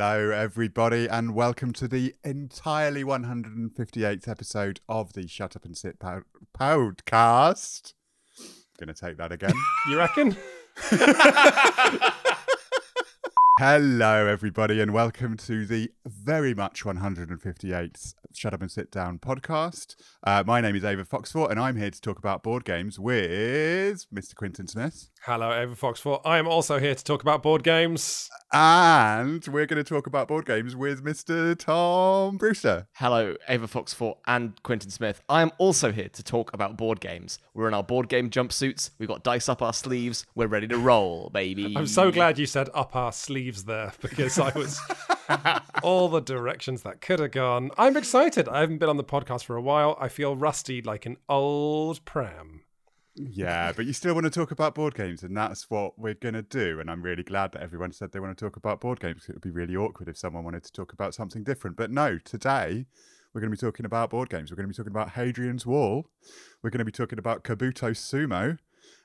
Hello, everybody, and welcome to the entirely 158th episode of the Shut Up and Sit po- podcast. Gonna take that again. You reckon? Hello, everybody, and welcome to the very much 158th Shut Up and Sit Down podcast. Uh, my name is Ava Foxfort, and I'm here to talk about board games with Mr. Quintin Smith. Hello, Ava Foxfort. I am also here to talk about board games. And we're going to talk about board games with Mr. Tom Brewster. Hello, Ava Foxfort and Quintin Smith. I am also here to talk about board games. We're in our board game jumpsuits. We've got dice up our sleeves. We're ready to roll, baby. I'm so glad you said up our sleeves there because I was all the directions that could have gone. I'm excited. I haven't been on the podcast for a while. I feel rusty like an old pram. Yeah, but you still want to talk about board games, and that's what we're going to do. And I'm really glad that everyone said they want to talk about board games. It would be really awkward if someone wanted to talk about something different. But no, today we're going to be talking about board games. We're going to be talking about Hadrian's Wall. We're going to be talking about Kabuto Sumo.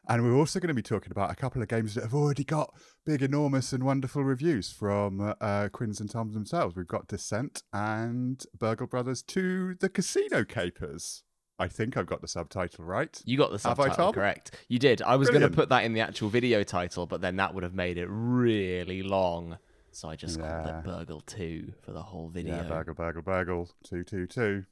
And we're also going to be talking about a couple of games that have already got big, enormous, and wonderful reviews from uh, Quinns and Toms themselves. We've got Descent and Burgle Brothers to the Casino Capers. I think I've got the subtitle right. You got the subtitle correct. You did. I was going to put that in the actual video title, but then that would have made it really long. So I just Yeah. called it Burgle 2 for the whole video. Yeah, burgle, burgle, burgle, two, two, two.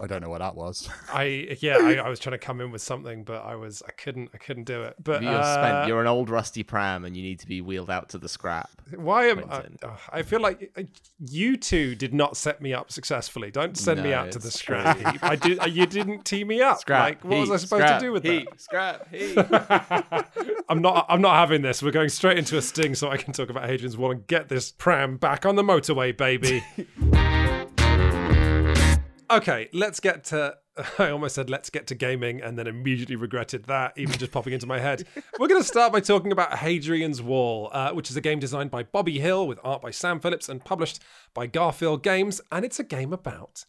I don't know what that was. I yeah, I, I was trying to come in with something, but I was I couldn't I couldn't do it. But You're, uh, spent, you're an old rusty pram and you need to be wheeled out to the scrap. why am I? Quintin. uh, I feel like uh, you two did not set me up successfully. Don't send me out to the scrap heap. I did. uh, You didn't tee me up. like, what was I supposed scrap, to do with heap, that? Scrap, heap. I'm not. I'm not having this. We're going straight into a sting, so I can talk about Hadrian's Wall and get this pram back on the motorway, baby. okay, let's get to. I almost said let's get to gaming, and then immediately regretted that, even just popping into my head. We're going to start by talking about Hadrian's Wall, uh, which is a game designed by Bobby Hill with art by Shem Phillips and published by Garphill Games, and it's a game about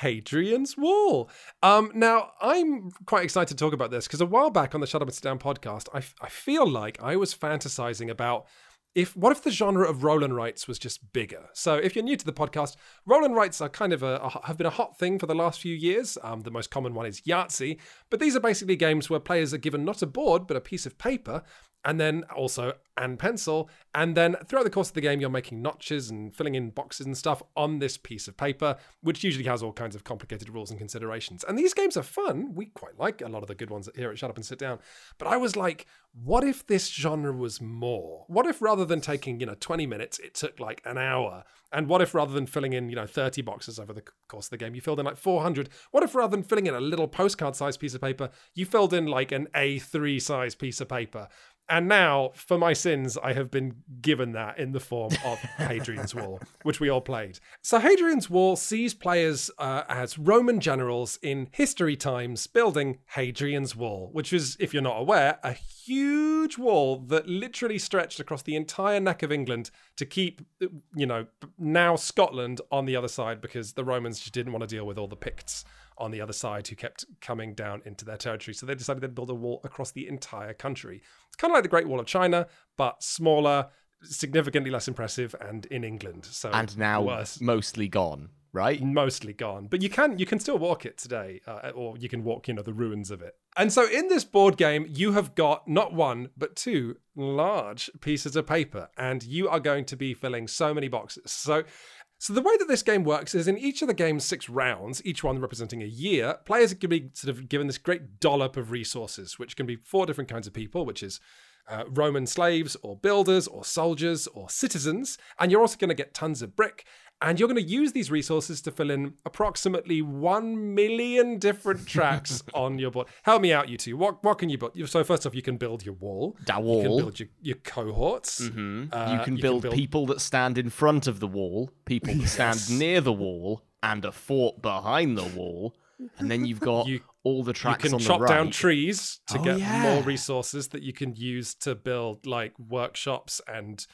Hadrian's Wall. Um, now, I'm quite excited to talk about this because a while back on the Shut Up and Sit Down podcast, I, feel like I was fantasizing about if what if the genre of roll and was just bigger? So, if you're new to the podcast, roll and are kind of a, a- have been a hot thing for the last few years. Um, the most common one is Yahtzee, but these are basically games where players are given not a board but a piece of paper and then also and pencil and then throughout the course of the game you're making notches and filling in boxes and stuff on this piece of paper which usually has all kinds of complicated rules and considerations. And these games are fun. We quite like a lot of the good ones here at shut up and sit down. But i was like what if this genre was more? What if rather than taking you know 20 minutes it took like an hour? And what if rather than filling in you know 30 boxes over the course of the game you filled in like 400 what if rather than filling in a little postcard sized piece of paper you filled in like an a3 size piece of paper and now, for my sins, I have been given that in the form of Hadrian's Wall, which we all played. So, Hadrian's Wall sees players uh, as Roman generals in history times building Hadrian's Wall, which is, if you're not aware, a huge wall that literally stretched across the entire neck of England to keep, you know, now Scotland on the other side because the Romans just didn't want to deal with all the Picts on the other side who kept coming down into their territory. So they decided they'd build a wall across the entire country. It's kind of like the Great Wall of China, but smaller, significantly less impressive, and in England. So and now worse. mostly gone, right? Mostly gone, but you can you can still walk it today, uh, or you can walk you know the ruins of it. And so in this board game, you have got not one but two large pieces of paper, and you are going to be filling so many boxes. So so the way that this game works is in each of the game's six rounds, each one representing a year, players to be sort of given this great dollop of resources, which can be four different kinds of people, which is uh, Roman slaves or builders or soldiers or citizens, and you're also going to get tons of brick. And you're going to use these resources to fill in approximately one million different tracks on your board. Help me out, you two. What what can you build? So first off, you can build your wall. Da You can build your, your cohorts. Mhm. Uh, you can build build- people that stand in front of the wall, people that stand near the wall, and a fort behind the wall. And then you've got You- all the tracks. You can chop right. down trees to Oh, get yeah. more resources that you can use to build like workshops and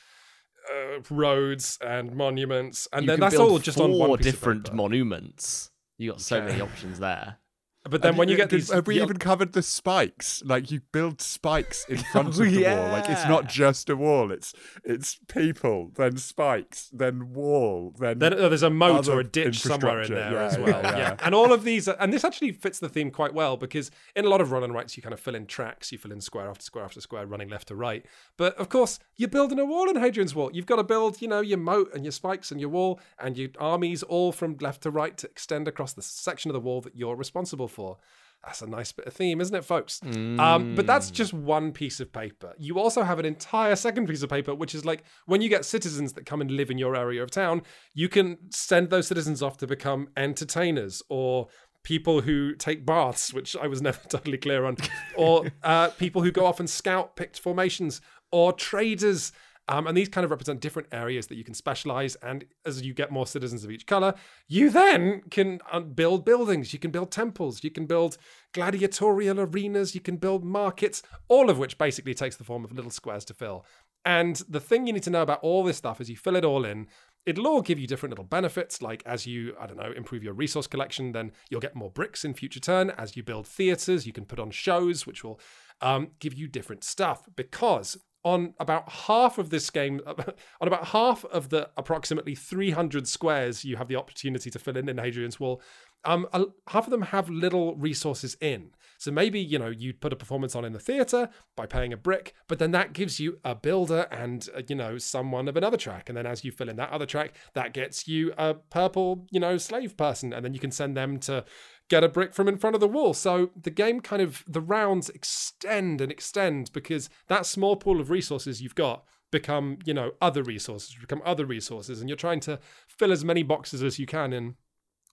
uh, roads and monuments, and You then that's all just on one different monuments. You got so Okay. many options there. But then And when you you- get these, have we even covered the spikes? Like you build spikes in front of Oh, the wall. Like it's not just a wall. It's it's people, then spikes, then wall, then. Then uh, there's a moat or a ditch somewhere in there Yeah, as well. yeah. Yeah, and all of these, are, and this actually fits the theme quite well because in a lot of roll and writes, you kind of fill in tracks, you fill in square after square after square, running left to right. But of course, you're building a wall in Hadrian's Wall. You've got to build, you know, your moat and your spikes and your wall and your armies all from left to right to extend across the section of the wall that you're responsible for. That's a nice bit of theme, isn't it, folks? Um, but that's just one piece of paper. You also have an entire second piece of paper, which is like when you get citizens that come and live in your area of town, you can send those citizens off to become entertainers or people who take baths, which I was never totally clear on, or uh, people who go off and scout Pict formations, or traders. Um, and these kind of represent different areas that you can specialize. And as you get more citizens of each color, you then can uh, build buildings. You can build temples. You can build gladiatorial arenas. You can build markets, all of which basically takes the form of little squares to fill. And the thing you need to know about all this stuff is you fill it all in. It'll all give you different little benefits, like as you, I don't know, improve your resource collection, then you'll get more bricks in future turn. As you build theaters, you can put on shows, which will um, give you different stuff. Because on about half of this game, on about half of the approximately 300 squares you have the opportunity to fill in in Hadrian's Wall, um, half of them have little resources in. So maybe, you know, you'd put a performance on in the theatre by paying a brick, but then that gives you a builder and, uh, you know, someone of another track. And then as you fill in that other track, that gets you a purple, you know, slave person. And then you can send them to get a brick from in front of the wall. So the game kind of, the rounds extend and extend because that small pool of resources you've got become, you know, other resources, become other resources. And you're trying to fill as many boxes as you can in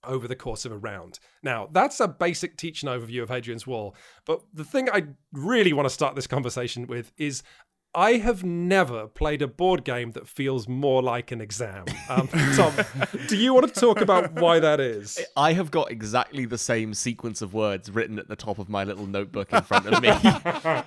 over the course of a round. Now, that's a basic teaching overview of Hadrian's Wall. But the thing I really want to start this conversation with is I have never played a board game that feels more like an exam. Um, Tom, do you want to talk about why that is? I have got exactly the same sequence of words written at the top of my little notebook in front of me. uh,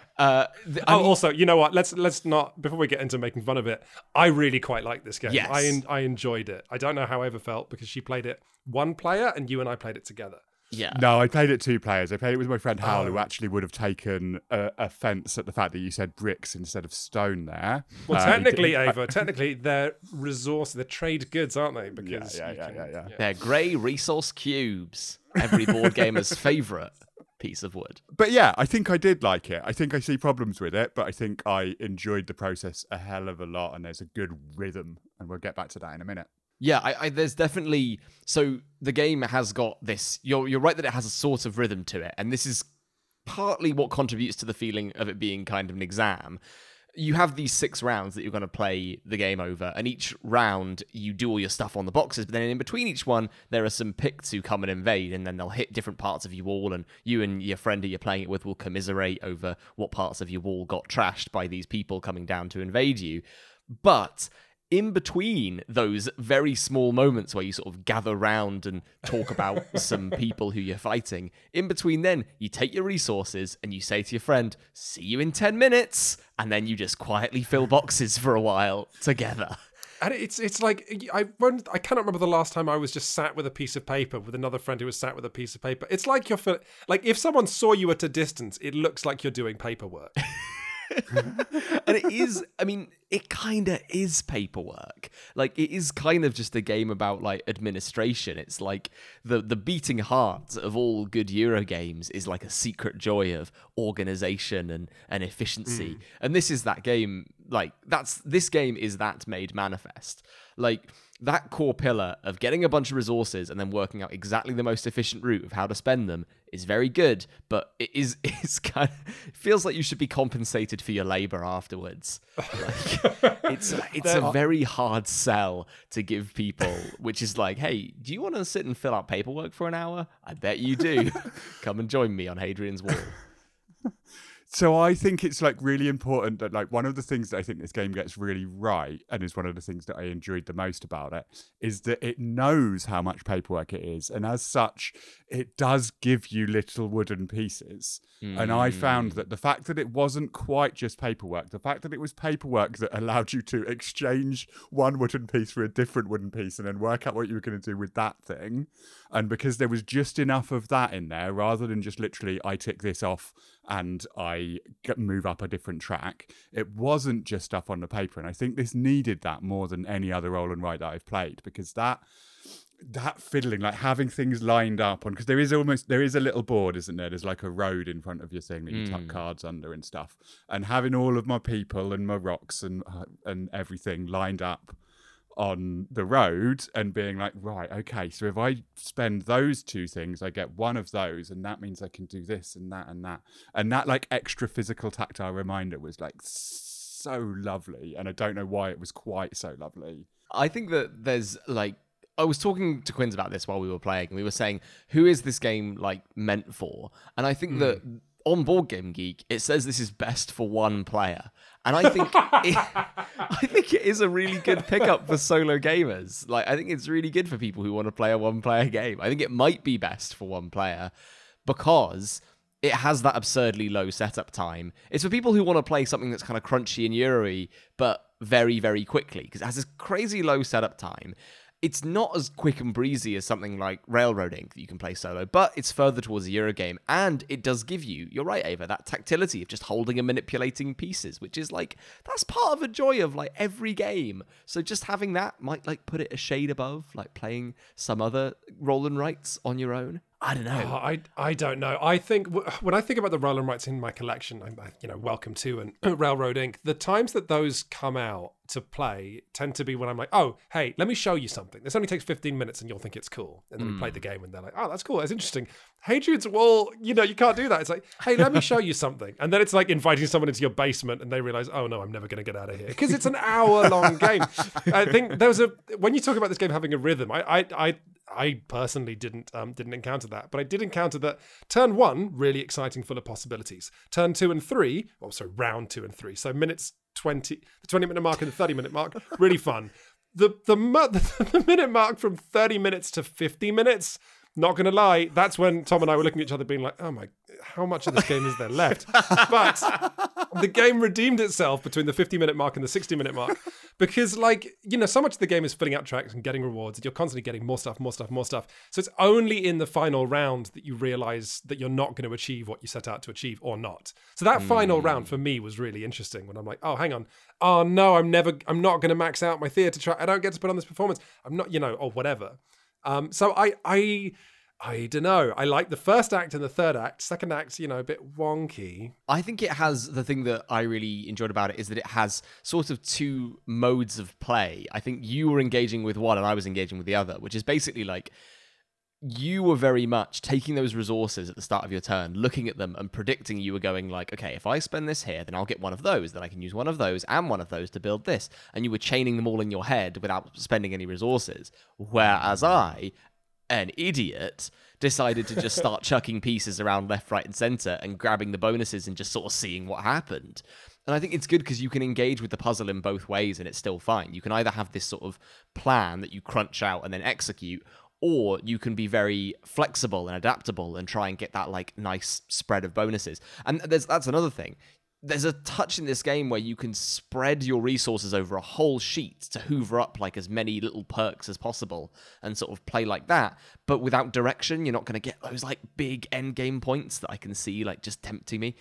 th- I Oh, mean, also, you know what? Let's let's not before we get into making fun of it. I really quite like this game. Yes. I en- I enjoyed it. I don't know how I ever felt because she played it one player and you and I played it together. Yeah. No, I played it two players. I played it with my friend Hal, who Oh. actually would have taken a offence at the fact that you said bricks instead of stone there. Well, Uh, technically, did- Ava, technically they're resource, they're trade goods, aren't they? yeah, Because yeah, you yeah, can- yeah, yeah. They're grey resource cubes. Every board gamer's favourite piece of wood. But yeah, I think I did like it. I think I see problems with it, but I think I enjoyed the process a hell of a lot, and there's a good rhythm, and we'll get back to that in a minute. Yeah, I, I, there's definitely so the game has got this. You're you're right that it has a sort of rhythm to it, and this is partly what contributes to the feeling of it being kind of an exam. You have these six rounds that you're going to play the game over, and each round you do all your stuff on the boxes. But then in between each one, there are some picts who come and invade, and then they'll hit different parts of your wall, and you and your friend who you're playing it with will commiserate over what parts of your wall got trashed by these people coming down to invade you. But in between those very small moments where you sort of gather round and talk about some people who you're fighting, in between then, you take your resources and you say to your friend, see you in 10 minutes. And then you just quietly fill boxes for a while together. And it's it's like I won't, I cannot remember the last time I was just sat with a piece of paper with another friend who was sat with a piece of paper. It's like you're like if someone saw you at a distance, it looks like you're doing paperwork. and it is i mean it kind of is paperwork. Like it is kind of just a game about like administration. It's like the the beating heart of all good euro games is like a secret joy of organization and and efficiency. Mm. And this is that game like that's this game is that made manifest like that core pillar of getting a bunch of resources and then working out exactly the most efficient route of how to spend them is very good, but it is it's kind of, it feels like you should be compensated for your labor afterwards. Like, it's it's a very hard sell to give people, which is like, hey, do you want to sit and fill out paperwork for an hour? I bet you do. Come and join me on Hadrian's Wall. So I think it's like really important that like one of the things that I think this game gets really right and is one of the things that I enjoyed the most about it is that it knows how much paperwork it is and as such it does give you little wooden pieces. And I found hmm. that the fact that it wasn't quite just paperwork, the fact that it was paperwork that allowed you to exchange one wooden piece for a different wooden piece and then work out what you were going to do with that thing. And because there was just enough of that in there rather than just literally I tick this off and I move up a different track. It wasn't just stuff on the paper, and I think this needed that more than any other roll and write that I've played because that that fiddling, like having things lined up on, because there is almost there is a little board, isn't there? There's like a road in front of your thing that you tuck cards under and stuff, and having all of my people and my rocks and uh, and everything lined up on the road and being like, right, okay, so if I spend those two things, I get one of those, and that means I can do this and that and that. And that like extra physical tactile reminder was like so lovely. And I don't know why it was quite so lovely. I think that there's like I was talking to Quinns about this while we were playing, and we were saying, who is this game like meant for? And I think hmm. that on Board Game Geek, it says this is best for one player. And I think it, I think it is a really good pickup for solo gamers. Like I think it's really good for people who want to play a one player game. I think it might be best for one player because it has that absurdly low setup time. It's for people who want to play something that's kind of crunchy and Euro but very, very quickly because it has this crazy low setup time. It's not as quick and breezy as something like Railroad Ink that you can play solo, but it's further towards a Euro game, and it does give you, you're right, Ava, that tactility of just holding and manipulating pieces, which is like that's part of the joy of like every game. So just having that might like put it a shade above, like playing some other roll and rights on your own. I don't know. Oh, I I don't know. I think when I think about the roll and rights in my collection, I'm you know welcome to and Railroad Inc. The times that those come out to play tend to be when I'm like, oh hey, let me show you something. This only takes 15 minutes, and you'll think it's cool. And then we play the hmm. game, and they're like, oh that's cool, that's interesting. Hadrian's Wall, you know, you can't do that. It's like, hey, let me show you something, and then it's like inviting someone into your basement, and they realize, oh no, I'm never going to get out of here because it's an hour long game. I think there was a when you talk about this game having a rhythm, I I I I personally didn't um, didn't encounter that, but I did encounter that turn one really exciting, full of possibilities. Turn two and three, well, sorry, round two and three. So minutes twenty, the twenty minute mark and the thirty minute mark, really fun. The the the minute mark from thirty minutes to fifty minutes. Not gonna lie, that's when Tom and I were looking at each other, being like, "Oh my, how much of this game is there left?" But the game redeemed itself between the 50 minute mark and the 60 minute mark because like you know so much of the game is filling out tracks and getting rewards and you're constantly getting more stuff more stuff more stuff. So it's only in the final round that you realize that you're not going to achieve what you set out to achieve or not. So that final hmm. round for me was really interesting when i'm like oh hang on. Oh no i'm never i'm not going to max out my theater track. I don't get to put on this performance. I'm not you know or whatever um so i i I don't know. I like the first act and the third act. Second act, you know, a bit wonky. I think it has the thing that I really enjoyed about it is that it has sort of two modes of play. I think you were engaging with one and I was engaging with the other, which is basically like you were very much taking those resources at the start of your turn, looking at them and predicting you were going like, okay, if I spend this here, then I'll get one of those, then I can use one of those and one of those to build this. And you were chaining them all in your head without spending any resources. Whereas I, an idiot, decided to just start chucking pieces around left, right, and center and grabbing the bonuses and just sort of seeing what happened. And I think it's good because you can engage with the puzzle in both ways and it's still fine. You can either have this sort of plan that you crunch out and then execute, or you can be very flexible and adaptable and try and get that like nice spread of bonuses. And there's that's another thing. There's a touch in this game where you can spread your resources over a whole sheet to hoover up like as many little perks as possible and sort of play like that. But without direction you're not going to get those like big end game points that i can see like just tempting me.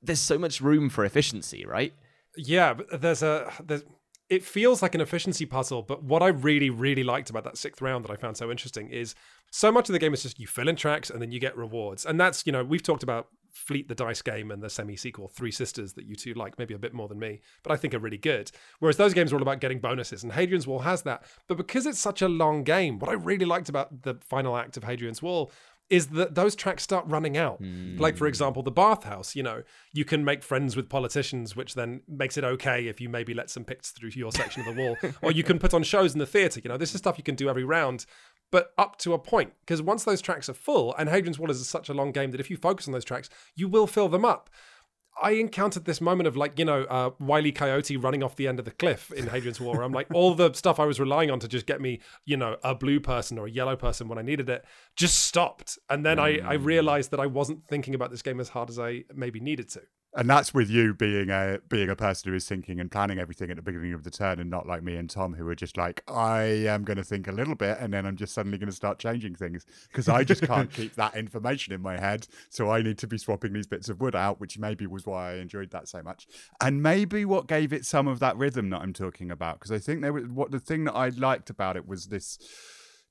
There's so much room for efficiency right? Yeah, but there's a there's it feels like an efficiency puzzle, but what I really, really liked about that sixth round that I found so interesting is so much of the game is just you fill in tracks and then you get rewards. And that's, you know, we've talked about Fleet the Dice game and the semi sequel, Three Sisters, that you two like maybe a bit more than me, but I think are really good. Whereas those games are all about getting bonuses, and Hadrian's Wall has that. But because it's such a long game, what I really liked about the final act of Hadrian's Wall is that those tracks start running out. Like, for hmm. example, the bathhouse, you know, you can make friends with politicians, which then makes it okay if you maybe let some Picts through your section of the wall. or you can put on shows in the theatre, you know, this is stuff you can do every round, but up to a point. Because once those tracks are full, and Hadrian's Wall is such a long game that if you focus on those tracks, you will fill them up. I encountered this moment of like, you know, uh, Wiley Coyote running off the end of the cliff in Hadrian's Wall. I'm like, all the stuff I was relying on to just get me, you know, a blue person or a yellow person when I needed it, just stopped. And then I, I realized that I wasn't thinking about this game as hard as I maybe needed to. And that's with you being a being a person who is thinking and planning everything at the beginning of the turn, and not like me and Tom, who are just like, I am going to think a little bit, and then I'm just suddenly going to start changing things because I just can't keep that information in my head. So I need to be swapping these bits of wood out, which maybe was why I enjoyed that so much, and maybe what gave it some of that rhythm that I'm talking about. Because I think there was what the thing that I liked about it was this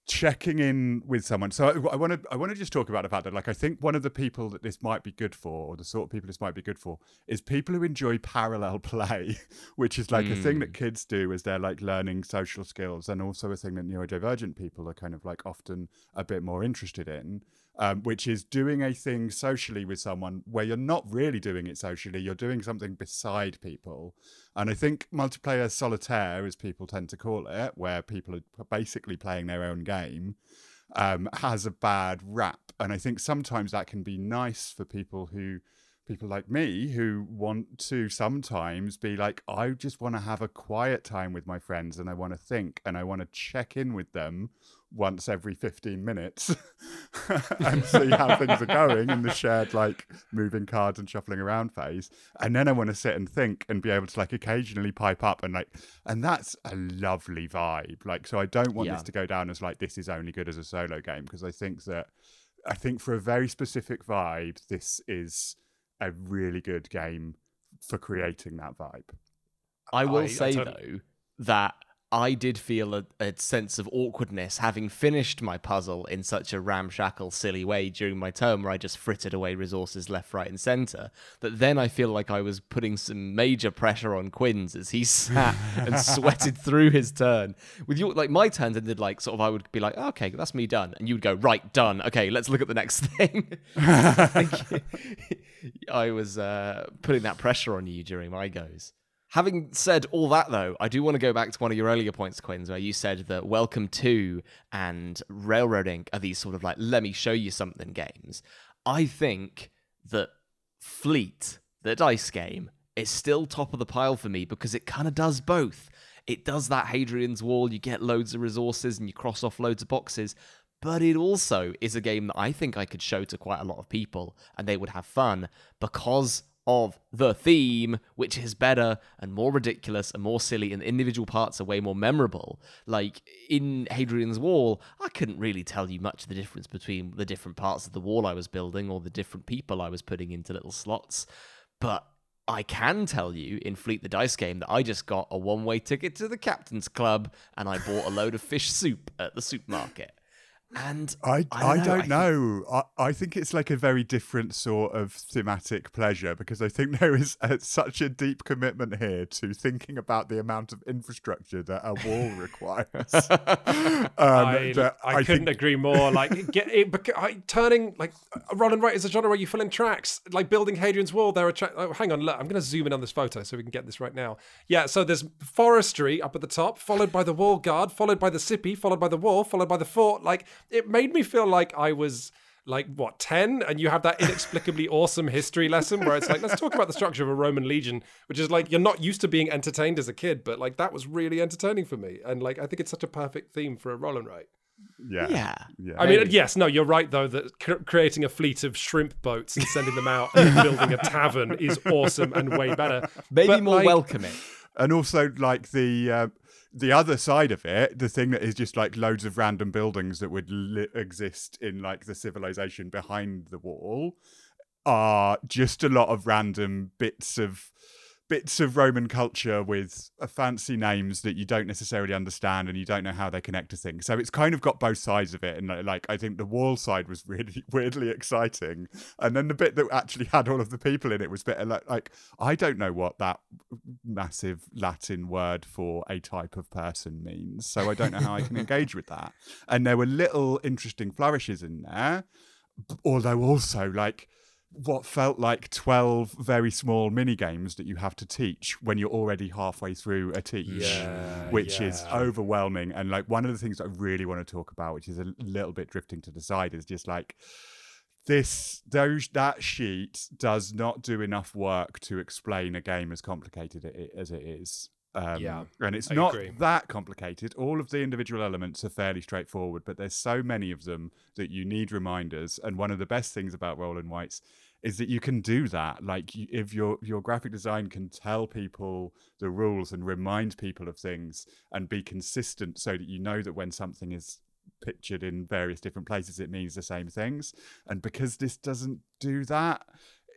checking in with someone. So I want to I want to just talk about the fact that like I think one of the people that this might be good for, or the sort of people this might be good for, is people who enjoy parallel play, which is like mm. a thing that kids do as they're like learning social skills, and also a thing that neurodivergent people are kind of like often a bit more interested in um, which is doing a thing socially with someone where you're not really doing it socially, you're doing something beside people. And I think multiplayer solitaire, as people tend to call it, where people are basically playing their own game, um, has a bad rap. And I think sometimes that can be nice for people who people like me who want to sometimes be like, I just want to have a quiet time with my friends and I want to think and I want to check in with them once every 15 minutes and see how things are going in the shared like moving cards and shuffling around phase and then i want to sit and think and be able to like occasionally pipe up and like and that's a lovely vibe like so i don't want yeah. this to go down as like this is only good as a solo game because i think that i think for a very specific vibe this is a really good game for creating that vibe. I will I, say I though that I did feel a, a, sense of awkwardness having finished my puzzle in such a ramshackle, silly way during my term where I just frittered away resources left, right, and center. That then I feel like I was putting some major pressure on Quinns as he sat and sweated through his turn. With your like my turns ended like sort of I would be like, oh, okay, that's me done, and you would go right done. Okay, let's look at the next thing. I was uh, putting that pressure on you during my goes. Having said all that, though, I do want to go back to one of your earlier points, Quinns, where you said that Welcome to and Railroad Ink are these sort of like, let me show you something games. I think that Fleet, the dice game, is still top of the pile for me because it kind of does both. It does that Hadrian's Wall, you get loads of resources and you cross off loads of boxes, but it also is a game that I think I could show to quite a lot of people and they would have fun because of the theme, which is better and more ridiculous and more silly, and the individual parts are way more memorable. Like in Hadrian's Wall, I couldn't really tell you much of the difference between the different parts of the wall I was building or the different people I was putting into little slots. But I can tell you in Fleet the Dice game that I just got a one way ticket to the Captain's Club and I bought a load of fish soup at the supermarket. And I, I, don't, I don't know. I, I think it's like a very different sort of thematic pleasure because I think there is a, such a deep commitment here to thinking about the amount of infrastructure that a wall requires. um, I, I, couldn't think... agree more. Like get it, turning like roll and write is a genre where you fill in tracks, like building Hadrian's Wall. There are oh, hang on, look, I'm going to zoom in on this photo so we can get this right now. Yeah, so there's forestry up at the top, followed by the wall guard, followed by the cippi, followed by the wall, followed by the fort. Like it made me feel like I was like what 10 and you have that inexplicably awesome history lesson where it's like let's talk about the structure of a roman legion which is like you're not used to being entertained as a kid but like that was really entertaining for me and like i think it's such a perfect theme for a roll and write yeah. Yeah. yeah. I mean, yes, no, you're right, though, that cr- creating a fleet of shrimp boats and sending them out and building a tavern is awesome and way better. Maybe but, more like, welcoming. And also, like, the uh, the other side of it, the thing that is just like loads of random buildings that would li- exist in like the civilization behind the wall, are just a lot of random bits of bits of Roman culture with uh, fancy names that you don't necessarily understand and you don't know how they connect to things. So it's kind of got both sides of it. And like, I think the wall side was really weirdly exciting. And then the bit that actually had all of the people in it was better. Like, like I don't know what that massive Latin word for a type of person means. So I don't know how I can engage with that. And there were little interesting flourishes in there. Although also like, what felt like 12 very small mini games that you have to teach when you're already halfway through a teach yeah, which yeah. is overwhelming and like one of the things i really want to talk about which is a little bit drifting to the side is just like this those that sheet does not do enough work to explain a game as complicated as it is. Um, Yeah, and it's I not agree. that complicated. All of the individual elements are fairly straightforward, but there's so many of them that you need reminders. And one of the best things about Roll and Writes is that you can do that. Like you, if your your graphic design can tell people the rules and remind people of things and be consistent, so that you know that when something is pictured in various different places, it means the same things. And because this doesn't do that,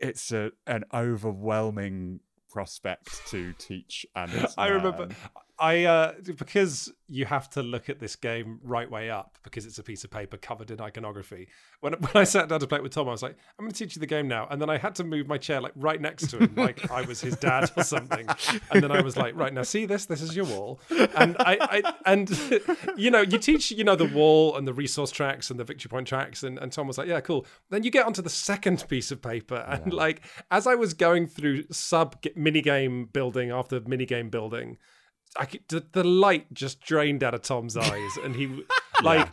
it's a an overwhelming prospect to teach and I remember learn. I uh because you have to look at this game right way up because it's a piece of paper covered in iconography. When when I sat down to play it with Tom, I was like, I'm going to teach you the game now, and then I had to move my chair like right next to him, like I was his dad or something. And then I was like, right now, see this? This is your wall, and I, I and you know you teach you know the wall and the resource tracks and the victory point tracks, and, and Tom was like, yeah, cool. Then you get onto the second piece of paper, and like as I was going through sub mini game building after mini game building. I could, the, the light just drained out of Tom's eyes, and he like.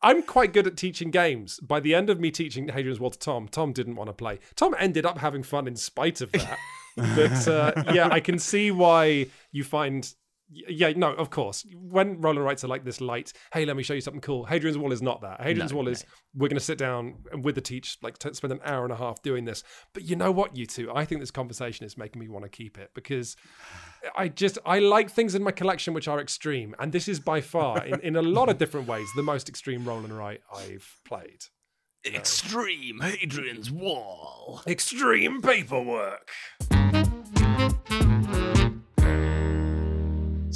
I'm quite good at teaching games. By the end of me teaching Hadrian's Wall to Tom, Tom didn't want to play. Tom ended up having fun in spite of that. but uh, yeah, I can see why you find. Yeah, no, of course. When roll and writes are like this light, hey, let me show you something cool. Hadrian's Wall is not that. Hadrian's No, Wall is we're going to sit down and with the teach, like t- spend an hour and a half doing this. But you know what, you two? I think this conversation is making me want to keep it because I just I like things in my collection which are extreme, and this is by far, in, in a lot of different ways, the most extreme roll and write I've played. Extreme Hadrian's Wall. Extreme paperwork.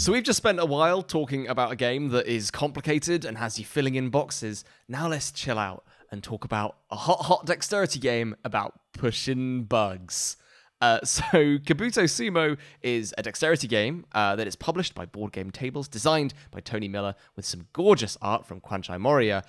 So we've just spent a while talking about a game that is complicated and has you filling in boxes. Now let's chill out and talk about a hot, hot dexterity game about pushing bugs. Uh, so Kabuto Sumo is a dexterity game uh, that is published by Board Game Tables, designed by Tony Miller, with some gorgeous art from Kwanchai Moriya.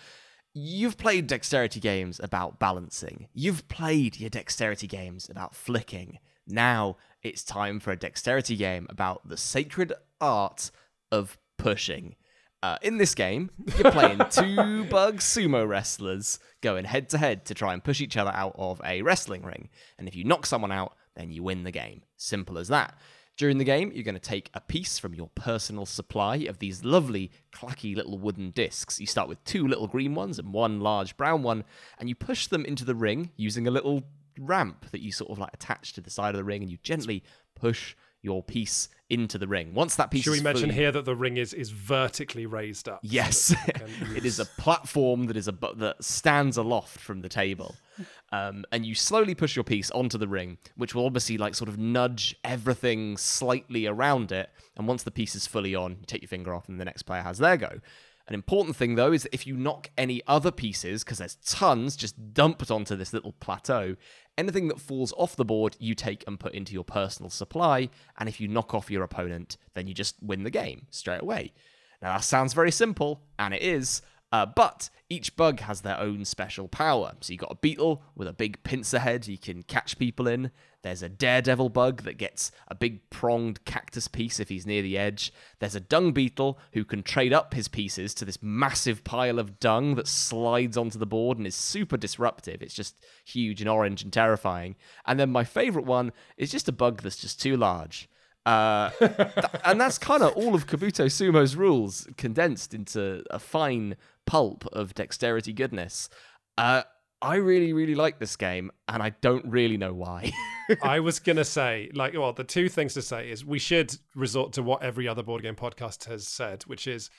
You've played dexterity games about balancing. You've played your dexterity games about flicking. Now it's time for a dexterity game about the sacred art of pushing. Uh, in this game, you're playing two bug sumo wrestlers going head to head to try and push each other out of a wrestling ring. And if you knock someone out, then you win the game. Simple as that. During the game, you're going to take a piece from your personal supply of these lovely, clacky little wooden discs. You start with two little green ones and one large brown one, and you push them into the ring using a little ramp that you sort of like attach to the side of the ring, and you gently push your piece into the ring. Once that piece Should we mention fully- here that the ring is is vertically raised up? Yes, can it is a platform that is a that stands aloft from the table, um, and you slowly push your piece onto the ring, which will obviously like sort of nudge everything slightly around it. And once the piece is fully on, you take your finger off, and the next player has their go. An important thing though is that if you knock any other pieces, because there's tons just dumped onto this little plateau, anything that falls off the board you take and put into your personal supply. And if you knock off your opponent, then you just win the game straight away. Now, that sounds very simple, and it is, uh, but each bug has their own special power. So, you've got a beetle with a big pincer head you can catch people in. There's a daredevil bug that gets a big pronged cactus piece if he's near the edge. There's a dung beetle who can trade up his pieces to this massive pile of dung that slides onto the board and is super disruptive. It's just huge and orange and terrifying. And then my favorite one is just a bug that's just too large. Uh, th- and that's kind of all of Kabuto Sumo's rules condensed into a fine pulp of dexterity goodness. Uh, I really, really like this game, and I don't really know why. I was gonna say, like, well, the two things to say is we should resort to what every other board game podcast has said, which is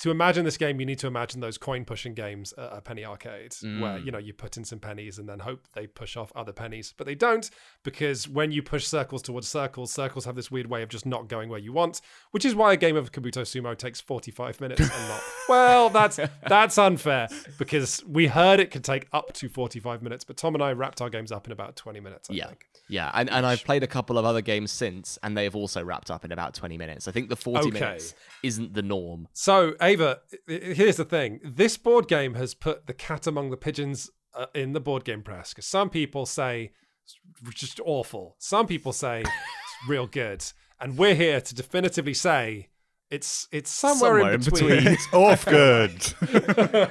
to imagine this game, you need to imagine those coin pushing games at a penny arcade, where Mm. you know you put in some pennies and then hope they push off other pennies, but they don't because when you push circles towards circles, circles have this weird way of just not going where you want, which is why a game of Kabuto Sumo takes forty five minutes and not. Well, that's that's unfair because we heard it could take up to forty five minutes, but Tom and I wrapped our games up in about twenty minutes. I yeah, think. yeah, and, and I've played a couple of other games since, and they have also wrapped up in about twenty minutes. I think the forty Okay. minutes isn't the norm. So, Ava, i- i- here's the thing. This board game has put the cat among the pigeons uh, in the board game press because some people say it's just awful. Some people say it's real good. And we're here to definitively say It's it's somewhere, Somewhere in in between. between. It's off good.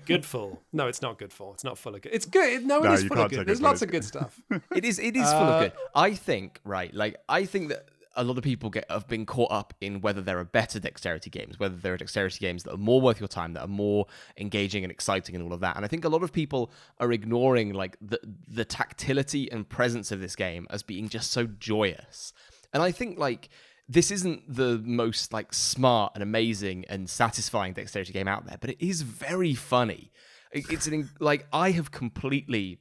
good full. No, it's not good full. It's not full of good. It's good. No, it No, is full of good. There's lots of of good stuff. It is. It is full Uh, of good. I think. Right. Like I think that a lot of people get have been caught up in whether there are better dexterity games, whether there are dexterity games that are more worth your time, that are more engaging and exciting, and all of that. And I think a lot of people are ignoring like the the tactility and presence of this game as being just so joyous. And I think like this isn't the most like smart and amazing and satisfying dexterity game out there, but it is very funny. It- It's an like I have completely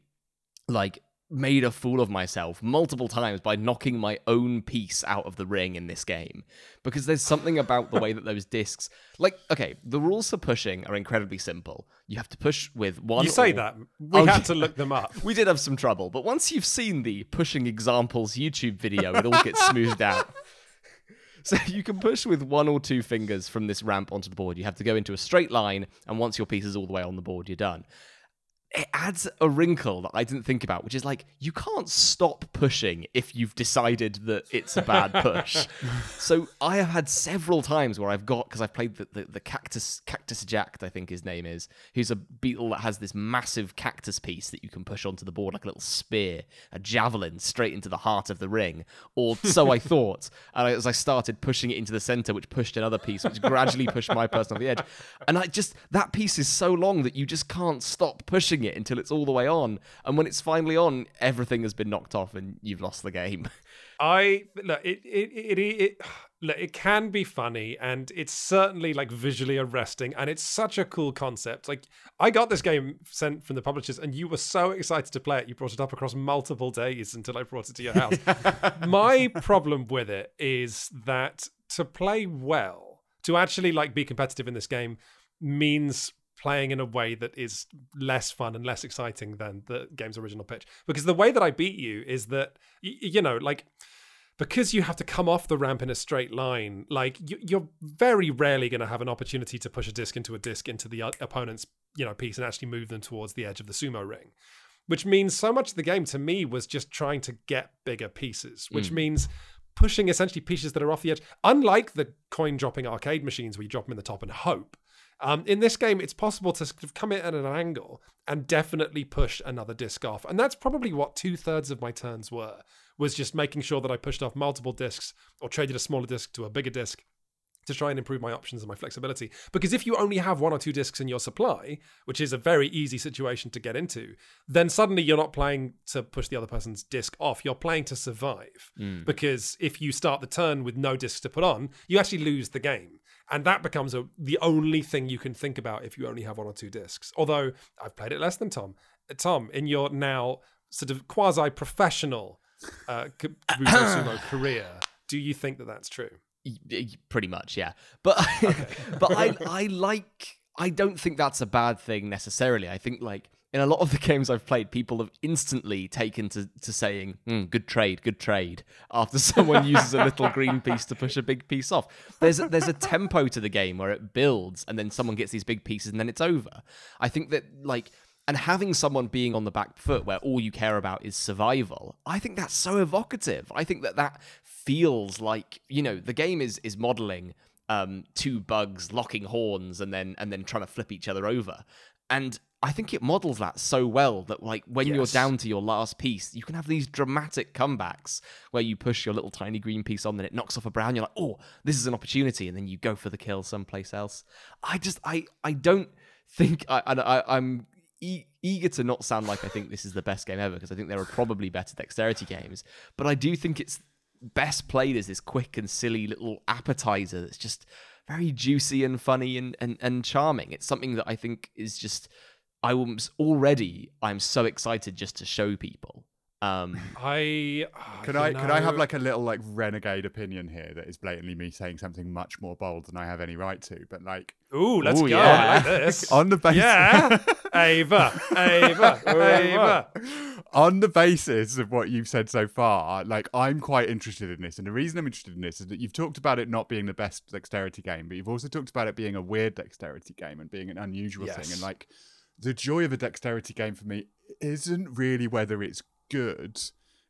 like made a fool of myself multiple times by knocking my own piece out of the ring in this game because there's something about the way that those discs like okay the rules for pushing are incredibly simple you have to push with one You say or- that. We Oh, had to look them up. we did have some trouble but once you've seen the pushing examples youtube video it all gets smoothed out so you can push with one or two fingers from this ramp onto the board. You have to go into a straight line, and once your piece is all the way on the board, you're done. It adds a wrinkle that I didn't think about, which is like you can't stop pushing if you've decided that it's a bad push. so I have had several times where I've got because I've played the, the, the cactus cactus jack, I think his name is, who's a beetle that has this massive cactus piece that you can push onto the board like a little spear, a javelin straight into the heart of the ring, or so I thought. And as I started pushing it into the center, which pushed another piece, which gradually pushed my person off the edge. And I just that piece is so long that you just can't stop pushing it until it's all the way on. And when it's finally on, everything has been knocked off and you've lost the game. I look it it, it it it look it can be funny and it's certainly like visually arresting and it's such a cool concept. Like I got this game sent from the publishers and you were so excited to play it you brought it up across multiple days until I brought it to your house. My problem with it is that to play well, to actually like be competitive in this game means playing in a way that is less fun and less exciting than the game's original pitch. Because the way that I beat you is that, you know, like, because you have to come off the ramp in a straight line, like you, you're very rarely going to have an opportunity to push a disc into a disc into the uh, opponent's, you know, piece and actually move them towards the edge of the sumo ring. Which means so much of the game to me was just trying to get bigger pieces, which mm. means pushing essentially pieces that are off the edge. Unlike the coin dropping arcade machines where you drop them in the top and hope, um, in this game, it's possible to sort of come in at an angle and definitely push another disc off. And that's probably what two thirds of my turns were, was just making sure that I pushed off multiple discs or traded a smaller disc to a bigger disc to try and improve my options and my flexibility. Because if you only have one or two discs in your supply, which is a very easy situation to get into, then suddenly you're not playing to push the other person's disc off. You're playing to survive. Because if you start the turn with no discs to put on, you actually lose the game. And that becomes a, the only thing you can think about if you only have one or two discs. Although I've played it less than Tom. Uh, Tom, in your now sort of quasi professional uh, Kabuto Sumo career, do you think that that's true? Pretty much, yeah. But but I I like I don't think that's a bad thing necessarily. I think like in a lot of the games I've played, people have instantly taken to, to saying, "Hmm, good trade, good trade, after someone uses a little green piece to push a big piece off. There's a, there's a tempo to the game where it builds and then someone gets these big pieces and then it's over. I think that like and having someone being on the back foot where all you care about is survival, I think that's so evocative. I think that that feels like you know the game is is modeling um, two bugs locking horns and then and then trying to flip each other over, and I think it models that so well that like when you're down to your last piece, you can have these dramatic comebacks where you push your little tiny green piece on, then it knocks off a brown. You're like, oh, this is an opportunity, and then you go for the kill someplace else. I just I I don't think I, I, I I'm e- eager to not sound like I think this is the best game ever because I think there are probably better dexterity games, but I do think it's best played as this quick and silly little appetizer that's just very juicy and funny and and, and charming. It's something that I think is just I was already I'm so excited just to show people. Um, I Can you I can I have like a little like renegade opinion here that is blatantly me saying something much more bold than I have any right to, but like Ooh, let's Ooh, go. yeah. Like this. on the basis yeah, Ava, Ava, Ava. on the basis of what you've said so far, like I'm quite interested in this, and the reason I'm interested in this is that you've talked about it not being the best dexterity game, but you've also talked about it being a weird dexterity game and being an unusual thing, and like the joy of a dexterity game for me isn't really whether it's good,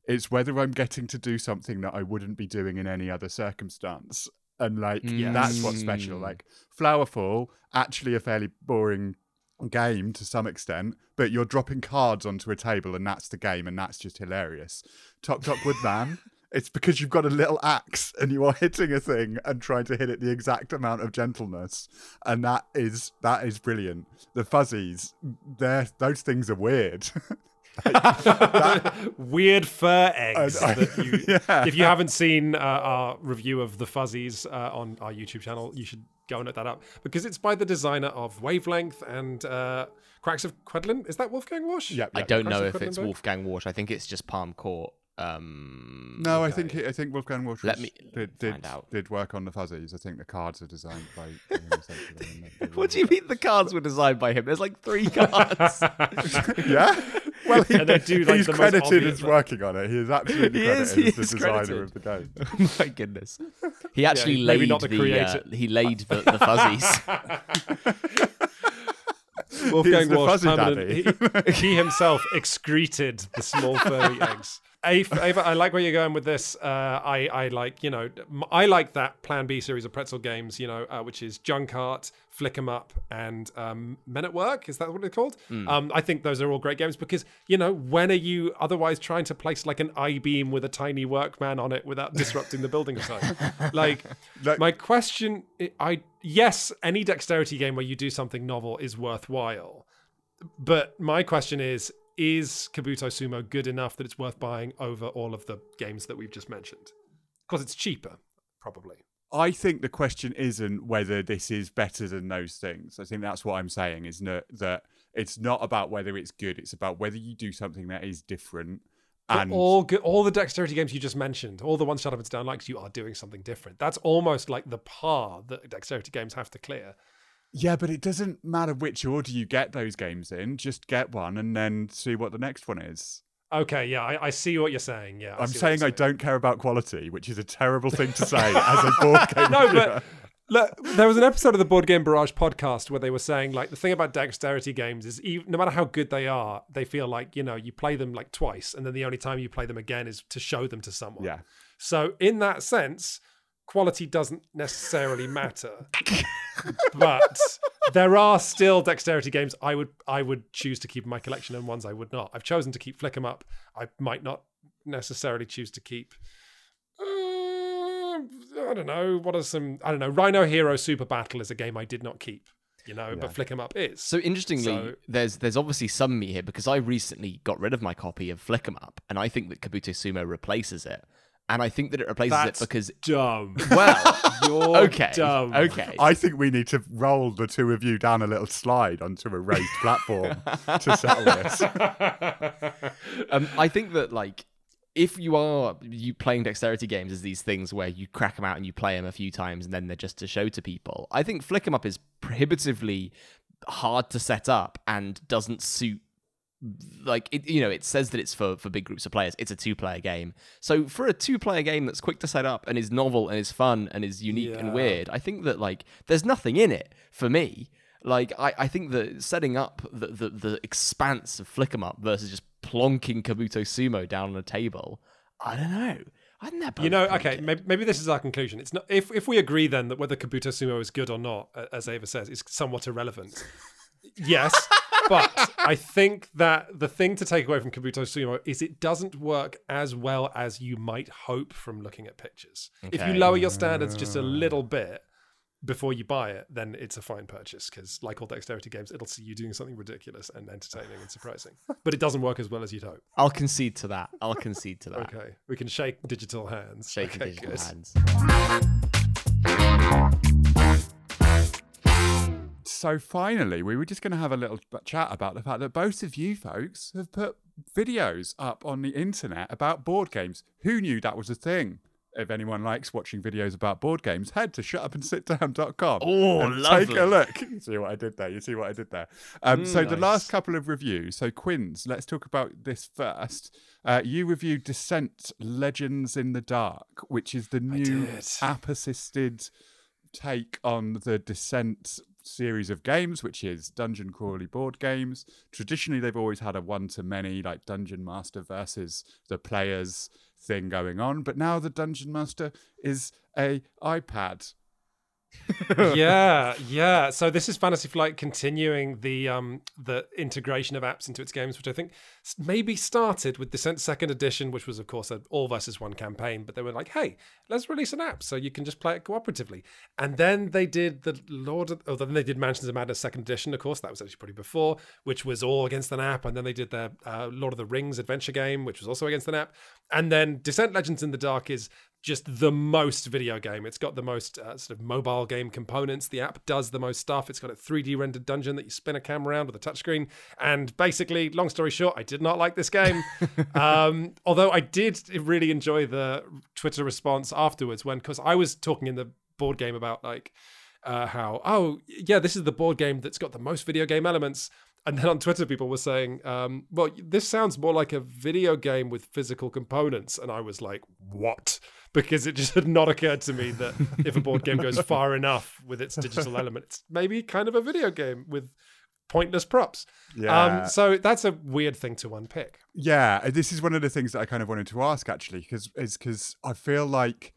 it's whether I'm getting to do something that I wouldn't be doing in any other circumstance. and like Yes. that's what's special. Mm. Like Flowerfall, actually a fairly boring game to some extent, but you're dropping cards onto a table and that's the game, and that's just hilarious. Tok Tok Woodman. It's because you've got a little axe and you are hitting a thing and trying to hit it the exact amount of gentleness, and that is that is brilliant. The fuzzies, they're those things are weird. Weird fur eggs. I- that you, Yeah. If you haven't seen uh, our review of the fuzzies uh, on our YouTube channel, you should go and look that up because it's by the designer of Wavelength and uh, Quacks of Quedlin. Is that Wolfgang Warsch? Yep, I don't Cracks know of if it's Wolfgang Warsch. I think it's just Palm Court. Um, No, I think I think Wolfgang Warsch Let me did did, find out. did work on the fuzzies. I think the cards are designed by. him essentially, and they- they What do you mean the cards were designed by him? There's like three cards. Yeah. Well, he, And they do, like, he's the credited as working on it. He is absolutely He credited is, he as the is designer credited. of the game. Oh My goodness. He actually maybe laid not the the, creator. uh, he laid the, the fuzzies. Wolfgang the fuzzy permanent- he, he himself excreted the small furry eggs. Ava, Ava, I like where you're going with this. Uh, I, I like, you know, m- I like that Plan B series of pretzel games, you know, uh, which is Junk Art, Flick 'em Up, and um, Men at Work. Is that what they're called? Um, I think those are all great games because, you know, when are you otherwise trying to place like an I beam with a tiny workman on it without disrupting the building site? Like, Like- my question, I yes, any dexterity game where you do something novel is worthwhile. But my question is is Kabuto Sumo good enough that it's worth buying over all of the games that we've just mentioned? Because it's cheaper, probably. I think the question isn't whether this is better than those things. I think that's what I'm saying is that that it's not about whether it's good. It's about whether you do something that is different. But And all all the dexterity games you just mentioned, all the ones Shut Up It's Down likes, you are doing something different. That's almost like the par that dexterity games have to clear. Yeah, but it doesn't matter which order you get those games in. Just get one and then see what the next one is. Okay, yeah, I, I see what you're saying. Yeah, I I'm see what saying I don't care about quality, which is a terrible thing to say as a board game. no, but look, there was an episode of the Board Game Barrage podcast where they were saying like the thing about dexterity games is even, no matter how good they are, they feel like you know you play them like twice, and then the only time you play them again is to show them to someone. yeah, So in that sense, quality doesn't necessarily matter. but there are still dexterity games I would I would choose to keep in my collection and ones I would not. I've chosen to keep Flick 'em Up. I might not necessarily choose to keep uh, I don't know. What are some I don't know. Rhino Hero Super Battle is a game I did not keep, you know, but Flick 'em Up is. So interestingly, So- there's there's obviously some me here because I recently got rid of my copy of Flick 'em Up, and I think that Kabuto Sumo replaces it. And I think that it replaces That's it because dumb. well, You're okay, dumb. okay. I think we need to roll the two of you down a little slide onto a raised platform to settle this. um, I think that like if you are you playing dexterity games as these things where you crack them out and you play them a few times and then they're just to show to people, I think Flick 'em Up is prohibitively hard to set up and doesn't suit like it, you know it says that it's for for big groups of players. It's a two player game. So for a two player game that's quick to set up and is novel and is fun and is unique and weird i think that like there's nothing in it for me. Like i i think that setting up the the, the expanse of flick 'em up versus just plonking kabuto sumo down on a table i don't know. I think they're You know, okay, maybe, maybe this is our conclusion. It's not if if we agree then that whether Kabuto Sumo is good or not, as Ava says, is somewhat irrelevant. yes, but I think that the thing to take away from Kabuto Sumo is it doesn't work as well as you might hope from looking at pictures. If you lower your standards just a little bit before you buy it, then it's a fine purchase because, like all dexterity games, it'll see you doing something ridiculous and entertaining and surprising. But it doesn't work as well as you'd hope. i'll concede to that i'll concede to that Okay, we can shake digital hands. shaking okay, digital good. hands So finally, we were just going to have a little chat about the fact that both of you folks have put videos up on the internet about board games. Who knew that was a thing? If anyone likes watching videos about board games, head to shutupandsitdown.com. Oh, lovely. Take a look. See what I did there? You see what I did there? Um, so the last couple of reviews. So Quinns, let's talk about this first. Uh, you reviewed Descent Legends in the Dark, which is the new app-assisted take on the Descent series of games, which is dungeon crawly board games. Traditionally, they've always had a one to many, like Dungeon Master versus the players thing going on. But now the Dungeon Master is a iPad yeah, yeah. So this is Fantasy Flight continuing the um the integration of apps into its games, which I think maybe started with Descent Second Edition, which was of course an all versus one campaign. But they were like, hey, let's release an app so you can just play it cooperatively. And then they did the Lord, of, oh, then they did Mansions of Madness Second Edition. Of course, that was actually pretty before, which was all against an app. And then they did their uh, Lord of the Rings adventure game, which was also against an app. And then Descent Legends in the Dark is just the most video game. It's got the most uh, sort of mobile game components. The app does the most stuff. It's got a 3D rendered dungeon that you spin a camera around with a touchscreen. And basically, long story short, I did not like this game. um, although I did really enjoy the Twitter response afterwards when, because I was talking in the board game about like uh, how, oh, yeah, this is the board game that's got the most video game elements. And then on Twitter, people were saying, um, well, this sounds more like a video game with physical components. And I was like, what? because it just had not occurred to me that if a board game goes far enough with its digital element, it's maybe kind of a video game with pointless props. Yeah. Um, so that's a weird thing to unpick. Yeah, this is one of the things that I kind of wanted to ask actually, because is because I feel like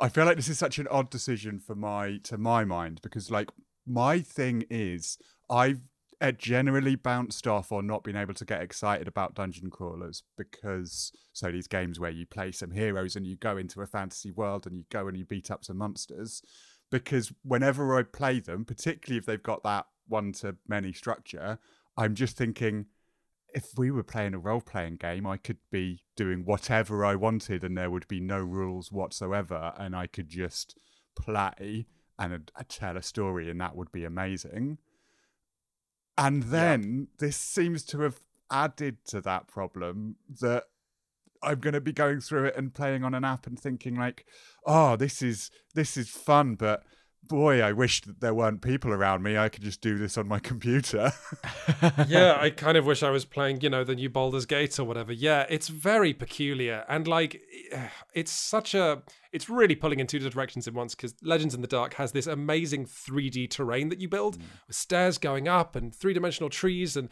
I feel like this is such an odd decision for my to my mind because like my thing is I've generally bounced off or not been able to get excited about dungeon crawlers because so these games where you play some heroes and you go into a fantasy world and you go and you beat up some monsters because whenever I play them, particularly if they've got that one to many structure, I'm just thinking if we were playing a role playing game, I could be doing whatever I wanted and there would be no rules whatsoever and I could just play and tell a story and that would be amazing. And then this seems to have added to that problem that I'm going to be going through it and playing on an app and thinking like, oh, this is this is fun, but boy, I wish that there weren't people around me. I could just do this on my computer. yeah, I kind of wish I was playing, you know, the new Baldur's Gate or whatever. Yeah, it's very peculiar. And like, it's such a, it's really pulling in two directions at once because Legends in the Dark has this amazing 3D terrain that you build mm. with stairs going up and three dimensional trees and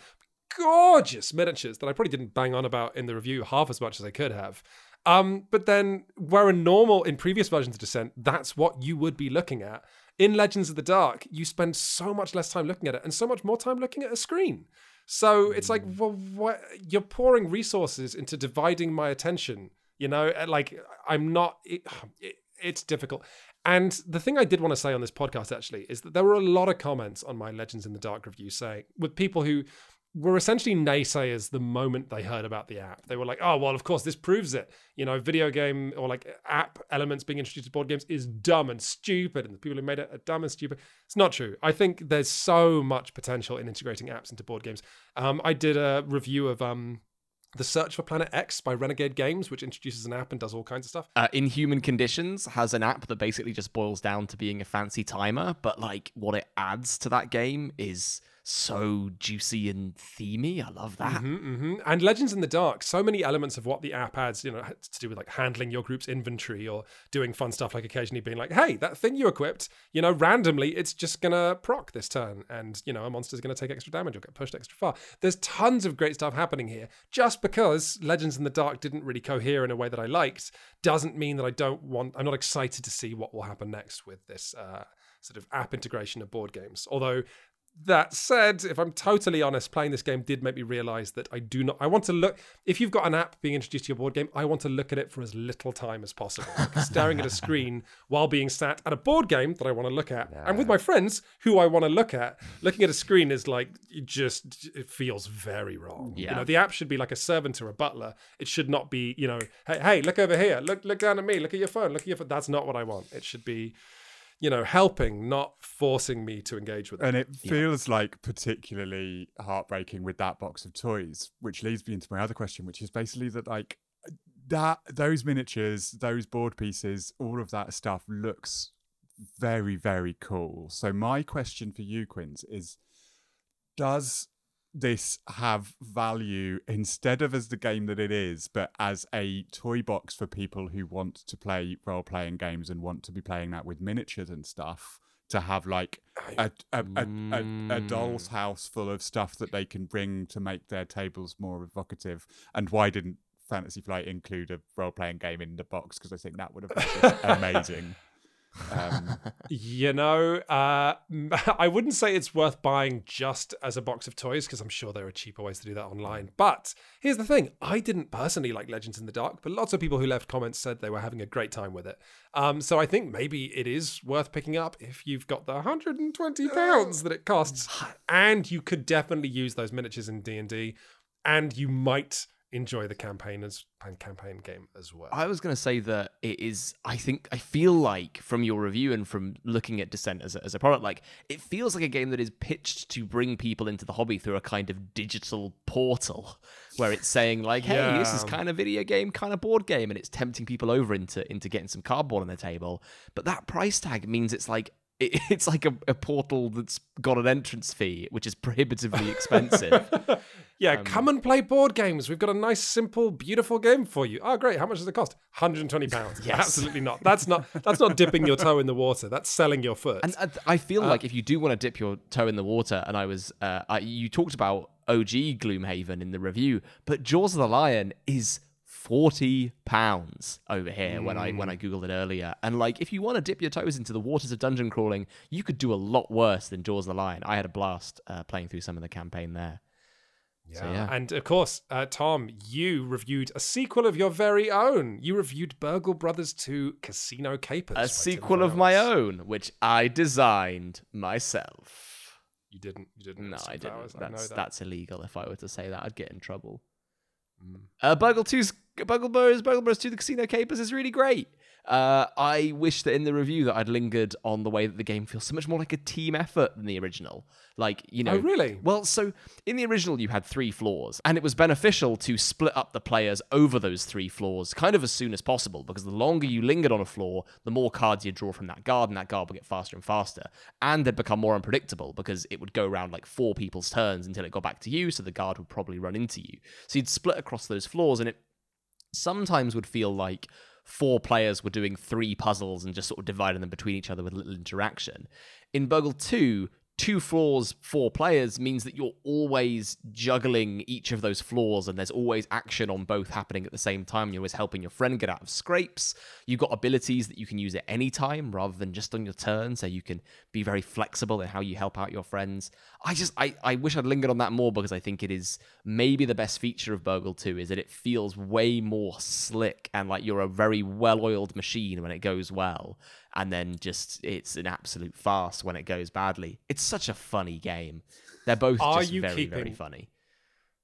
gorgeous miniatures that I probably didn't bang on about in the review half as much as I could have. Um, but then, where a normal in previous versions of Descent, that's what you would be looking at. In Legends of the Dark, you spend so much less time looking at it and so much more time looking at a screen. So it's like, mm. well, what, you're pouring resources into dividing my attention. You know, like I'm not. It, it, it's difficult. And the thing I did want to say on this podcast actually is that there were a lot of comments on my Legends in the Dark review saying with people who were essentially naysayers the moment they heard about the app. They were like, oh, well, of course, this proves it. You know, video game or like app elements being introduced to board games is dumb and stupid, and the people who made it are dumb and stupid. It's not true. I think there's so much potential in integrating apps into board games. Um, I did a review of um, the Search for Planet X by Renegade Games, which introduces an app and does all kinds of stuff. Uh, Inhuman Conditions has an app that basically just boils down to being a fancy timer, but like what it adds to that game is so juicy and themey. I love that. Mm-hmm, mm-hmm. And Legends in the Dark, so many elements of what the app adds, you know, to do with like handling your group's inventory or doing fun stuff like occasionally being like, hey, that thing you equipped, you know, randomly, it's just gonna proc this turn, and you know, a monster's gonna take extra damage or get pushed extra far. There's tons of great stuff happening here. Just because Legends in the Dark didn't really cohere in a way that I liked, doesn't mean that I don't want. I'm not excited to see what will happen next with this. Uh, sort of app integration of board games. Although that said, if I'm totally honest, playing this game did make me realize that I do not. I want to look. If you've got an app being introduced to your board game, I want to look at it for as little time as possible. Like staring at a screen while being sat at a board game that I want to look at, and with my friends who I want to look at, looking at a screen is like it just it feels very wrong. Yeah. You know, the app should be like a servant or a butler. It should not be, you know, hey, hey, look over here, look, look down at me, look at your phone, look at your phone. That's not what I want. It should be you know, helping, not forcing me to engage with it. And it feels yeah. like particularly heartbreaking with that box of toys, which leads me into my other question, which is basically that like that those miniatures, those board pieces, all of that stuff looks very, very cool. So my question for you, Quinns, is does this have value instead of as the game that it is, but as a toy box for people who want to play role playing games and want to be playing that with miniatures and stuff? to have like a a, a, a, a mm. doll's house full of stuff that they can bring to make their tables more evocative? And why didn't Fantasy Flight include a role playing game in the box? Because I think that would have been amazing. Um, You know, uh, I wouldn't say it's worth buying just as a box of toys because I'm sure there are cheaper ways to do that online. But here's the thing I didn't personally like Legends in the Dark, but lots of people who left comments said they were having a great time with it. Um, so I think maybe it is worth picking up if you've got the 120 pounds that it costs. And you could definitely use those miniatures in D&D and you might enjoy the campaign as campaign game as well. I was going to say that it is. I think I feel like from your review and from looking at Descent as a, as a product, like it feels like a game that is pitched to bring people into the hobby through a kind of digital portal, where it's saying like, "Hey, this is kind of video game, kind of board game," and it's tempting people over into into getting some cardboard on the table. But that price tag means it's like. It- It's like a, a portal that's got an entrance fee, which is prohibitively expensive. Yeah, Um, come and play board games. We've got a nice, simple, beautiful game for you. Oh, great! How much does it cost? 120 pounds. Yes. Absolutely not. That's not. That's not dipping your toe in the water. That's selling your foot. And uh, I feel like if you do want to dip your toe in the water, and I was, uh, I, you talked about OG Gloomhaven in the review, but Jaws of the Lion is forty pounds over here when I when I googled it earlier. And like, if you want to dip your toes into the waters of dungeon crawling, you could do a lot worse than Jaws of the Lion. I had a blast uh, playing through some of the campaign there. yeah. So, yeah. And of course, uh, Tom, you reviewed a sequel of your very own. You reviewed Burgle Brothers 2 Casino Capers. A sequel of my own, which I designed myself. You didn't. You didn't. No, I didn't. Fowers, I That's that. that's illegal. If I were to say that, I'd get in trouble. Mm. Uh, Burgle 2's Burgle Bros 2 The Casino Capers is really great. Uh, I wish that in the review that I'd lingered on the way that the game feels so much more like a team effort than the original. Like, you know. Oh, really? Well, so in the original, you had three floors, and it was beneficial to split up the players over those three floors kind of as soon as possible, because the longer you lingered on a floor, the more cards you draw from that guard, and that guard would get faster and faster. And they'd become more unpredictable because it would go around like four people's turns until it got back to you, so the guard would probably run into you. So you'd split across those floors, and it sometimes would feel like four players were doing three puzzles and just sort of dividing them between each other with little interaction. In Burgle 2, two floors, four players means that you're always juggling each of those floors and there's always action on both happening at the same time. You're always helping your friend get out of scrapes. You've got abilities that you can use at any time rather than just on your turn, so you can be very flexible in how you help out your friends. I just I, I wish I'd lingered on that more because I think it is maybe the best feature of Burgle 2 is that it feels way more slick and like you're a very well-oiled machine when it goes well and then just it's an absolute farce when it goes badly. It's such a funny game. They're both Are just you very very keeping- funny.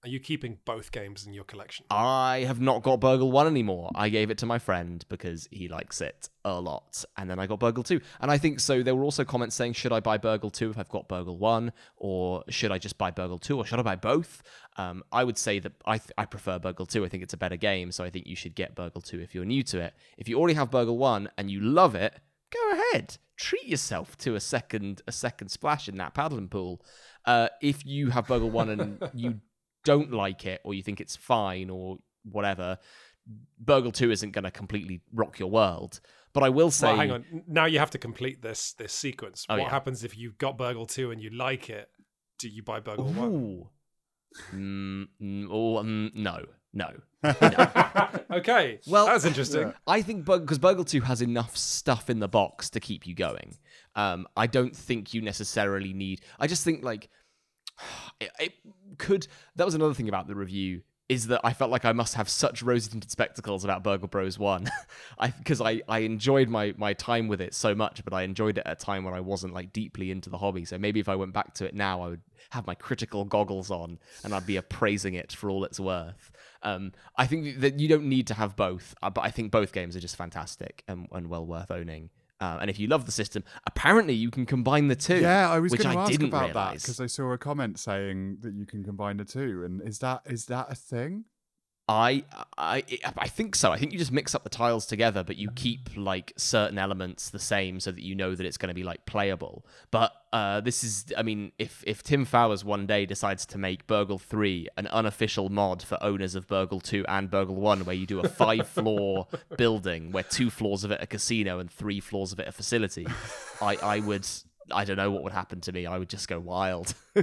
Are you keeping both games in your collection? I have not got Burgle 1 anymore. I gave it to my friend because he likes it a lot. And then I got Burgle 2. And I think so. There were also comments saying, should I buy Burgle 2 if I've got Burgle 1? Or should I just buy Burgle 2? Or should I buy both? Um, I would say that I, th- I prefer Burgle 2. I think it's a better game. So I think you should get Burgle 2 if you're new to it. If you already have Burgle 1 and you love it, go ahead. Treat yourself to a second a second splash in that paddling pool. Uh, if you have Burgle 1 and you don't like it or you think it's fine or whatever, Burgle 2 isn't going to completely rock your world. But I will say. well, hang on. Now you have to complete this this sequence. Oh, what yeah. happens if you've got Burgle 2 and you like it? Do you buy Burgle 1? Mm, mm, oh, mm, no. No. okay. Well, that's interesting. I think because Burgle 2 has enough stuff in the box to keep you going. Um, I don't think you necessarily need. I just think like it, it could. That was another thing about the review is that I felt like I must have such rose-tinted spectacles about Burgle Bros One, because I I enjoyed my my time with it so much, but I enjoyed it at a time when I wasn't like deeply into the hobby. So maybe if I went back to it now, I would have my critical goggles on and I'd be appraising it for all it's worth. Um, I think that you don't need to have both, uh, but I think both games are just fantastic and, and well worth owning. Uh, and if you love the system, apparently you can combine the two. Yeah, I was going to ask about that because I saw a comment saying that you can combine the two, and is that is that a thing? I, I I think so. I think you just mix up the tiles together, but you keep like certain elements the same so that you know that it's going to be like playable. But uh, this is, I mean, if if Tim Fowers one day decides to make Burgle Three an unofficial mod for owners of Burgle Two and Burgle One, where you do a five floor building where two floors of it are casino and three floors of it are facility, I I would I don't know what would happen to me. I would just go wild.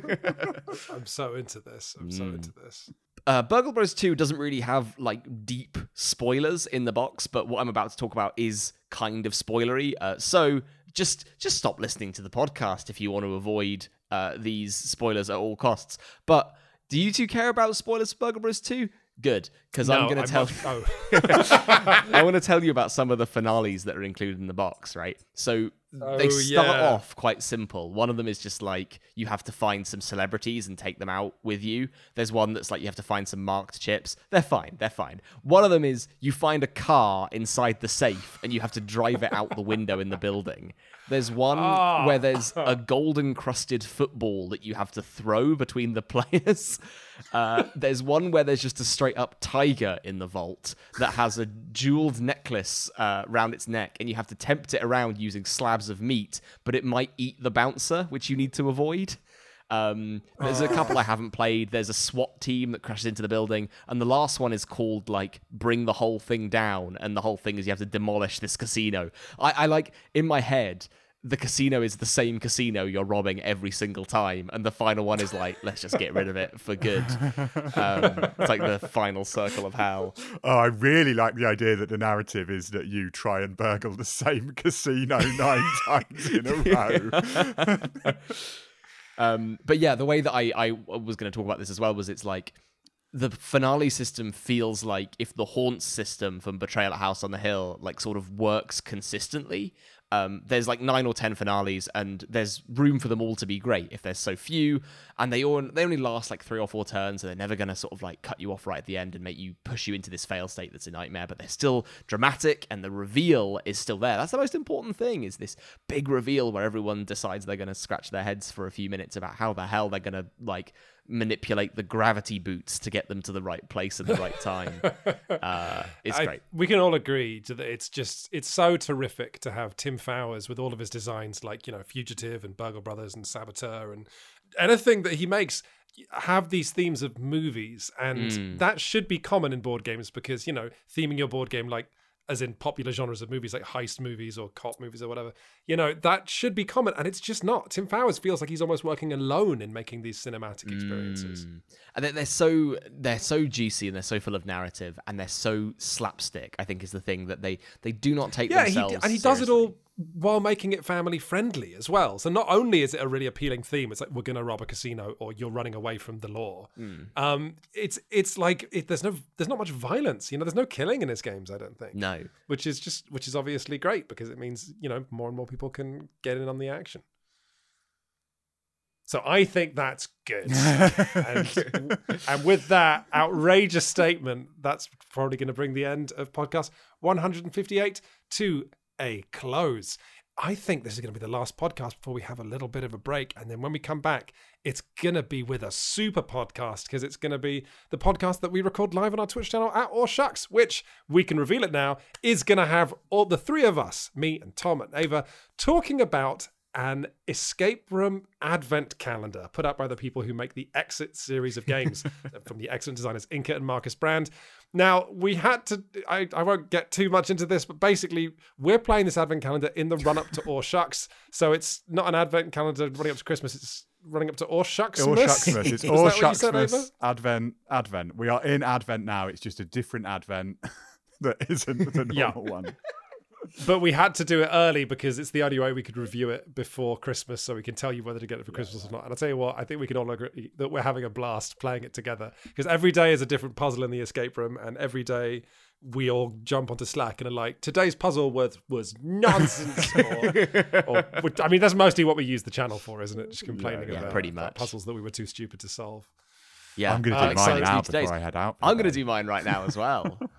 I'm so into this. I'm so Mm. into this. Uh, Burgle Bros 2 doesn't really have like deep spoilers in the box, but what I'm about to talk about is kind of spoilery. Uh, so just just stop listening to the podcast if you want to avoid uh, these spoilers at all costs. But do you two care about spoilers for Burgle Bros 2? Good, because I'm going to tell. must- oh. I want to tell you about some of the finales that are included in the box, right? So they Oh, start yeah. off quite simple. One of them is just like you have to find some celebrities and take them out with you. There's one that's like you have to find some marked chips. They're fine, they're fine. One of them is you find a car inside the safe and you have to drive it out the window in the building. There's one Ah. where there's a golden crusted football that you have to throw between the players. Uh, there's one where there's just a straight up tiger in the vault that has a jeweled necklace uh, round its neck, and you have to tempt it around using slabs of meat, but it might eat the bouncer, which you need to avoid. Um, there's a couple I haven't played. There's a SWAT team that crashes into the building, and the last one is called like "Bring the whole thing down," and the whole thing is you have to demolish this casino. I, I like in my head. The casino is the same casino you're robbing every single time, and the final one is like, let's just get rid of it for good. Um, it's like the final circle of hell. Oh, I really like the idea that the narrative is that you try and burgle the same casino nine times in a row. Um, but yeah, the way that I, I was going to talk about this as well was it's like the finale system feels like if the haunt system from Betrayal at House on the Hill like sort of works consistently. Um, there's like nine or ten finales, and there's room for them all to be great if there's so few, and they all they only last like three or four turns, and they're never gonna sort of like cut you off right at the end and make you push you into this fail state that's a nightmare. But they're still dramatic, and the reveal is still there. That's the most important thing is this big reveal where everyone decides they're gonna scratch their heads for a few minutes about how the hell they're gonna like manipulate the gravity boots to get them to the right place at the right time. Uh, it's I- great. We can all agree that it's just it's so terrific to have Tim Fowers with all of his designs like, you know, Fugitive and Burgle Brothers and Saboteur and anything that he makes have these themes of movies and Mm. that should be common in board games because, you know, theming your board game like as in popular genres of movies like heist movies or cop movies or whatever. You know, that should be common and it's just not. Tim Fowers feels like he's almost working alone in making these cinematic experiences. Mm. And they're, they're so they're so juicy and they're so full of narrative and they're so slapstick. I think is the thing that they they do not take Yeah, he, themselves and he does it all while making it family friendly as well. So not only is it a really appealing theme, it's like we're going to rob a casino or you're running away from the law. Hmm. Um, it's it's like it, there's no there's not much violence. You know, there's no killing in his games. I don't think. No, Which is just which is obviously great because it means you know more and more people can get in on the action. So I think that's good. and, and with that outrageous statement, that's probably going to bring the end of podcast 158 to a close. I think this is going to be the last podcast before we have a little bit of a break. And then when we come back, it's going to be with a super podcast because it's going to be the podcast that we record live on our Twitch channel at Or Shucks, which we can reveal it now is going to have all the three of us, me and Tom and Ava, talking about an escape room advent calendar put up by the people who make the Exit series of games uh, from the excellent designers Inka and Markus Brand. Now, we had to, I, I won't get too much into this, but basically, we're playing this advent calendar in the run up to Or Shucks. So it's not an advent calendar running up to Christmas, it's running up to Or Shucks. Or Shucksmas. It's Or that what you said, Ava? Shucksmas. Advent. Advent. We are in Advent now. It's just a different Advent that isn't the Yeah. normal one. But we had to do it early because it's the only way we could review it before Christmas, so we can tell you whether to get it for Christmas or not. And I'll tell you what, I think we can all agree that we're having a blast playing it together because every day is a different puzzle in the escape room, and every day we all jump onto Slack and are like, today's puzzle was was nonsense. or, or, I mean, that's mostly what we use the channel for, isn't it? Just complaining yeah, about, pretty about much. puzzles that we were too stupid to solve. yeah, I'm going to uh, do excited mine now before I head out. I'm going to do mine right now as well.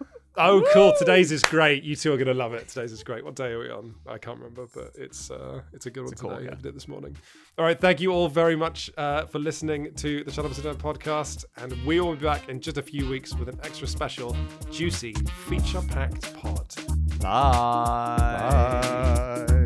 Oh, cool! Today's is great. You two are going to love it. Today's is great. What day are we on? I can't remember, but it's uh, it's a good one a today. corker. I did it this morning. All right, thank you all very much uh, for listening to the Shut Up and Sit Down podcast, and we will be back in just a few weeks with an extra special, juicy, feature-packed pod. Bye. Bye.